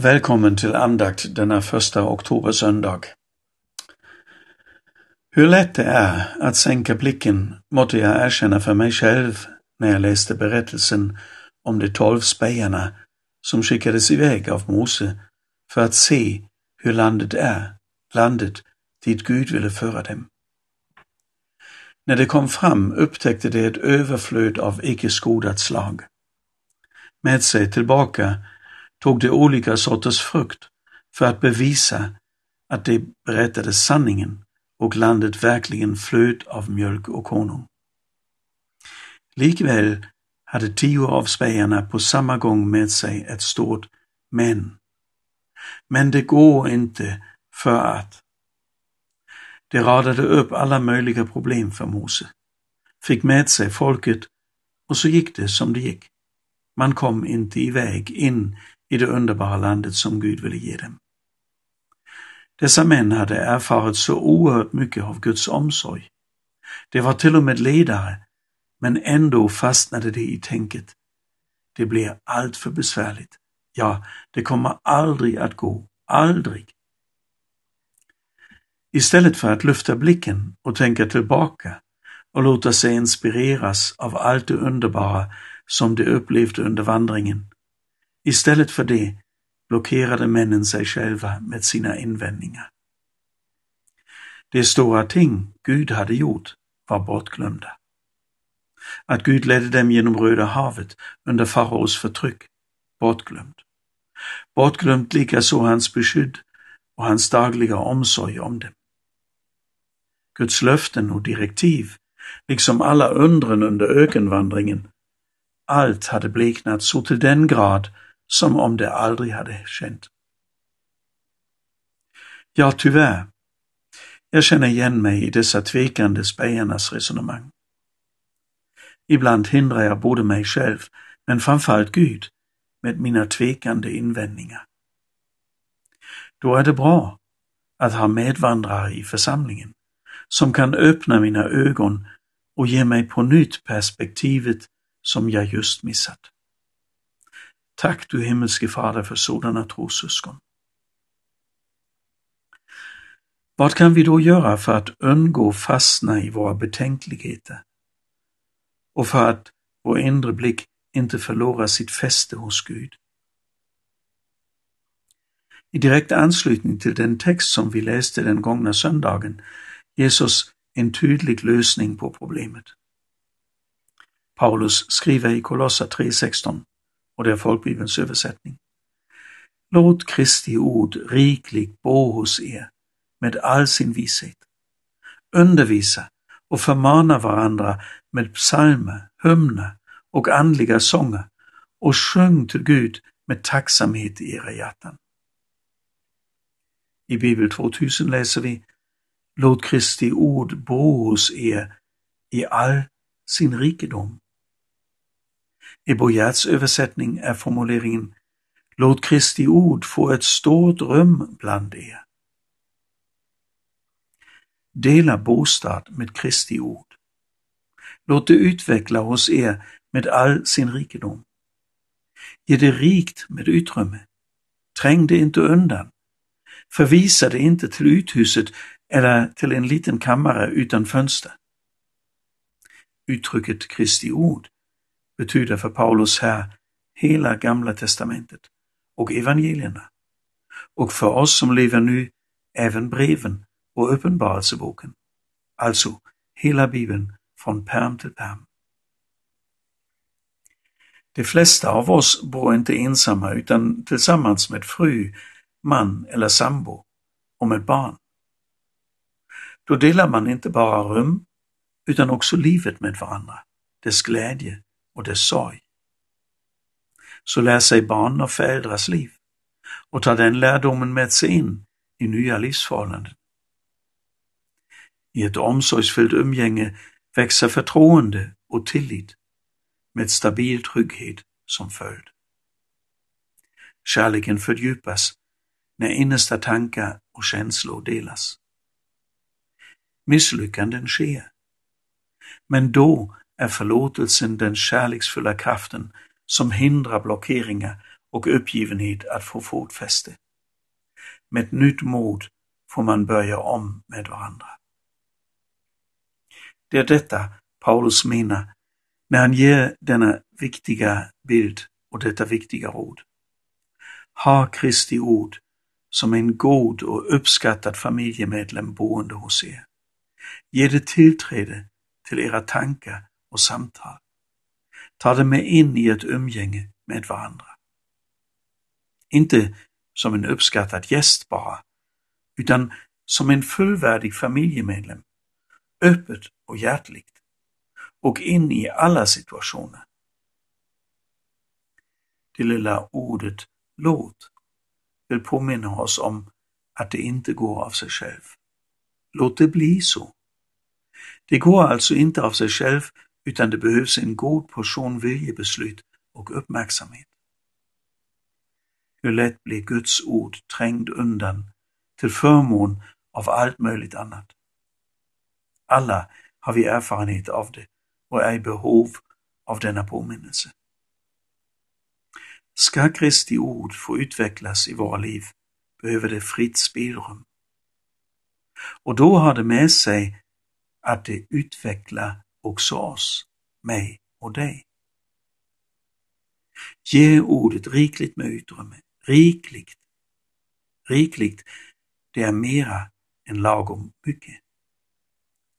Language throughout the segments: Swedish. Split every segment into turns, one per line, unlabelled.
Välkommen till andakt denna första oktobersöndag. Hur lätt det är att sänka blicken måtte jag erkänna för mig själv när jag läste berättelsen om de tolv spejarna som skickades iväg av Mose för att se hur landet är, landet dit Gud ville föra dem. När de kom fram upptäckte de ett överflöd av icke skodat slag. Med sig tillbaka tog de olika sorters frukt för att bevisa att de berättade sanningen och landet verkligen flöt av mjölk och honung. Likväl hade tio av spejarna på samma gång med sig ett stort men. Men det går inte för att. De radade upp alla möjliga problem för Mose, fick med sig folket och så gick det som det gick. Man kom inte iväg in i det underbara landet som Gud ville ge dem. Dessa män hade erfarit så oerhört mycket av Guds omsorg. De var till och med ledare, men ändå fastnade de i tänket. Det blir allt för besvärligt. Ja, det kommer aldrig att gå. Aldrig. Istället för att lyfta blicken och tänka tillbaka och låta sig inspireras av allt det underbara som de upplevde under vandringen, Istället för det blockerade männen sig själva med sina invändningar. De stora ting Gud hade gjort var bortglömda. Att Gud ledde dem genom Röda havet under faraos förtryck, bortglömt. Bortglömt likaså hans beskydd och hans dagliga omsorg om dem. Guds löften och direktiv, liksom alla undren under ökenvandringen, allt hade bleknat så till den grad som om det aldrig hade känt. Ja, tyvärr. Jag känner igen mig i dessa tvekande spejarnas resonemang. Ibland hindrar jag både mig själv, men framförallt Gud, med mina tvekande invändningar. Då är det bra att ha medvandrare i församlingen som kan öppna mina ögon och ge mig på nytt perspektivet som jag just missat. Tack du himmelske Fader för sådana trossyskon. Vad kan vi då göra för att undgå fastna i våra betänkligheter och för att vår inre blick inte förlorar sitt fäste hos Gud? I direkt anslutning till den text som vi läste den gångna söndagen Jesus en tydlig lösning på problemet. Paulus skriver i Kolosser 3.16 och det är folkbibelns översättning. Låt Kristi ord rikligt bo hos er med all sin vishet. Undervisa och förmana varandra med psalmer, hymner och andliga sånger och sjung till Gud med tacksamhet i era hjärtan. I Bibel 2000 läser vi Låt Kristi ord bo hos er i all sin rikedom. I Boyards översättning är formuleringen Låt Kristi ord få ett stort rum bland er. Dela bostad med Kristi ord. Låt det utveckla hos er med all sin rikedom. Ge det rikt med utrymme. Träng det inte undan. Förvisa det inte till uthuset eller till en liten kammare utan fönster. Uttrycket Kristi ord betyder för Paulus här hela Gamla testamentet och evangelierna. Och för oss som lever nu även breven och uppenbarelseboken. Alltså hela Bibeln från perm till perm. De flesta av oss bor inte ensamma utan tillsammans med fru, man eller sambo och med barn. Då delar man inte bara rum utan också livet med varandra, dess glädje och dess sorg. Så lär sig barn av föräldrars liv och tar den lärdomen med sig in i nya livsförhållanden. I ett omsorgsfullt umgänge växer förtroende och tillit med stabil trygghet som följd. Kärleken fördjupas när innersta tankar och känslor delas. Misslyckanden sker, men då är förlåtelsen den kärleksfulla kraften som hindrar blockeringar och uppgivenhet att få fotfäste. Med nytt mod får man börja om med varandra. Det är detta Paulus menar när han ger denna viktiga bild och detta viktiga råd. Ha Kristi ord som en god och uppskattad familjemedlem boende hos er. Ge det tillträde till era tankar och samtal. Ta det med in i ett umgänge med varandra. Inte som en uppskattad gäst bara, utan som en fullvärdig familjemedlem, öppet och hjärtligt och in i alla situationer. Det lilla ordet låt vill påminna oss om att det inte går av sig själv. Låt det bli så. Det går alltså inte av sig själv utan det behövs en god portion viljebeslut och uppmärksamhet. Hur lätt blir Guds ord trängd undan till förmån av allt möjligt annat. Alla har vi erfarenhet av det och är i behov av denna påminnelse. Ska Kristi ord få utvecklas i våra liv behöver det fritt spelrum. Och då har det med sig att det utvecklar också oss, mig och dig. Ge ordet rikligt med utrymme, rikligt. Rikligt, det är mera än lagom mycket.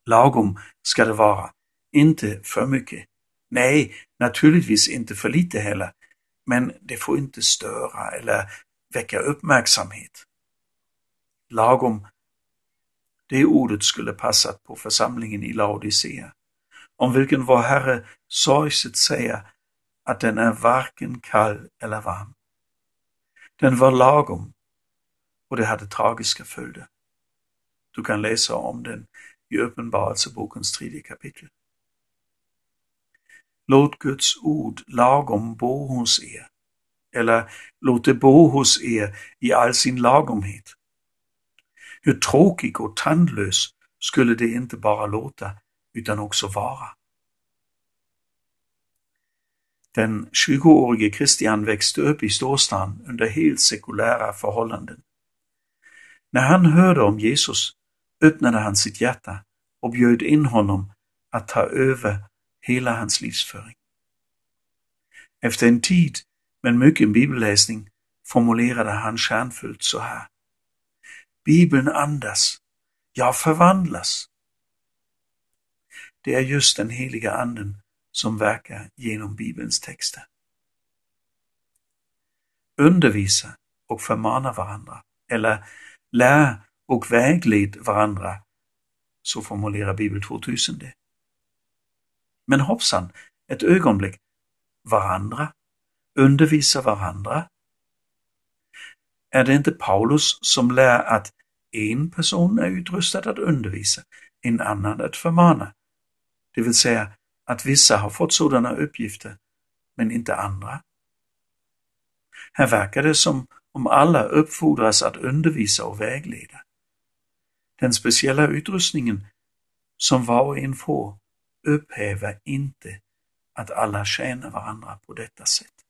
Lagom ska det vara, inte för mycket. Nej, naturligtvis inte för lite heller, men det får inte störa eller väcka uppmärksamhet. Lagom, det ordet skulle passat på församlingen i Laodicea, om vilken vår Herre sorgset säger att den är varken kall eller varm. Den var lagom och det hade tragiska följder. Du kan läsa om den i Uppenbarelsebokens tredje kapitel. Låt Guds ord lagom bo hos er, eller låt det bo hos er i all sin lagomhet. Hur tråkig och tandlös skulle det inte bara låta, utan också vara. Den 20-årige Christian växte upp i storstan under helt sekulära förhållanden. När han hörde om Jesus öppnade han sitt hjärta och bjöd in honom att ta över hela hans livsföring. Efter en tid med mycket bibelläsning formulerade han kärnfullt så här. Bibeln andas, ja förvandlas. Det är just den heliga anden som verkar genom Bibelns texter. Undervisa och förmana varandra, eller lär och vägled varandra, så formulerar Bibel 2000 det. Men hoppsan, ett ögonblick. Varandra? Undervisa varandra? Är det inte Paulus som lär att en person är utrustad att undervisa, en annan att förmana? Det vill säga att vissa har fått sådana uppgifter, men inte andra. Här verkar det som om alla uppfordras att undervisa och vägleda. Den speciella utrustningen som var och en får upphäver inte att alla tjänar varandra på detta sätt.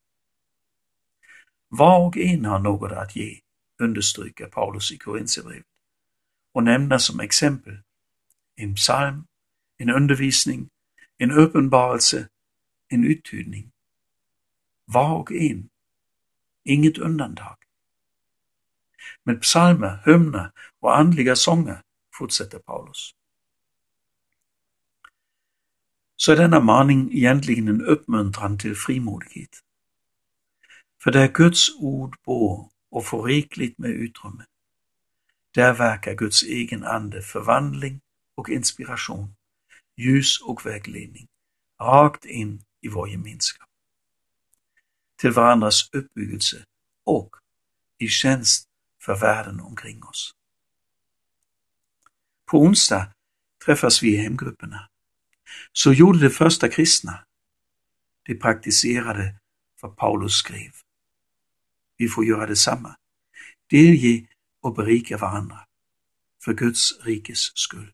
Var och en har något att ge, understryker Paulus i Korintierbrevet och nämner som exempel en psalm, en undervisning, en uppenbarelse, en uttydning. Var och en, inget undantag. Med psalmer, hymner och andliga sånger fortsätter Paulus så är denna maning egentligen en uppmuntran till frimodighet. För där Guds ord bor och får rikligt med utrymme, där verkar Guds egen ande förvandling och inspiration, ljus och vägledning, rakt in i vår gemenskap. Till varandras uppbyggelse och i tjänst för världen omkring oss. På onsdag träffas vi i hemgrupperna så gjorde de första kristna. De praktiserade vad Paulus skrev. Vi får göra detsamma. Delge och berika varandra för Guds rikes skull.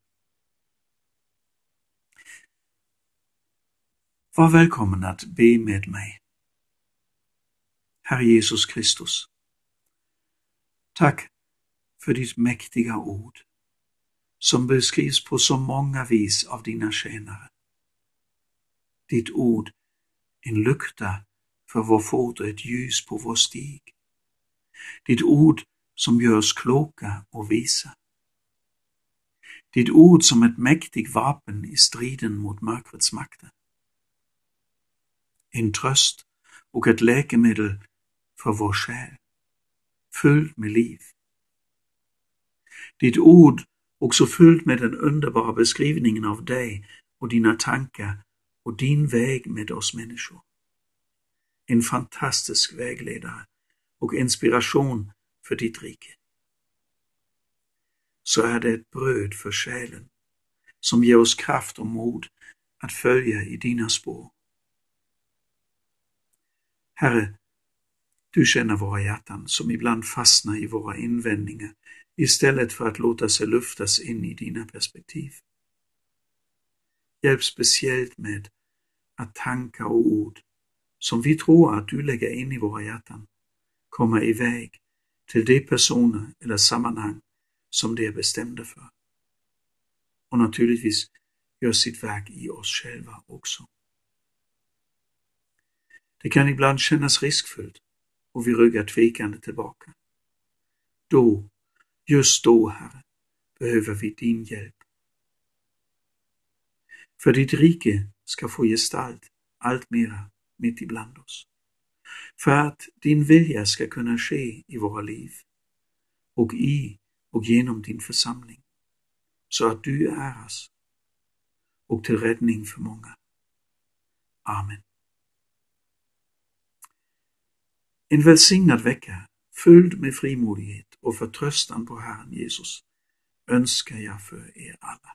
Var välkommen att be med mig. Herre Jesus Kristus. Tack för ditt mäktiga ord som beskrivs på så många vis av dina tjänare. Ditt ord, en lykta för vår fot och ett ljus på vår stig. Ditt ord som gör oss kloka och visa. Ditt ord som ett mäktigt vapen i striden mot mörkrets makter. En tröst och ett läkemedel för vår själ, fylld med liv. Ditt ord också fyllt med den underbara beskrivningen av dig och dina tankar och din väg med oss människor. En fantastisk vägledare och inspiration för ditt rike. Så är det ett bröd för själen som ger oss kraft och mod att följa i dina spår. Herre, du känner våra hjärtan som ibland fastnar i våra invändningar istället för att låta sig luftas in i dina perspektiv. Hjälp speciellt med att tankar och ord som vi tror att du lägger in i våra hjärtan kommer iväg till de personer eller sammanhang som de är bestämda för. Och naturligtvis gör sitt verk i oss själva också. Det kan ibland kännas riskfyllt och vi ryggar tvekande tillbaka. Då, just då, Herre, behöver vi din hjälp. För ditt rike ska få gestalt allt mera mitt ibland oss. För att din vilja ska kunna ske i våra liv och i och genom din församling, så att du äras och till räddning för många. Amen. En välsignad vecka fylld med frimodighet och förtröstan på Herren Jesus önskar jag för er alla.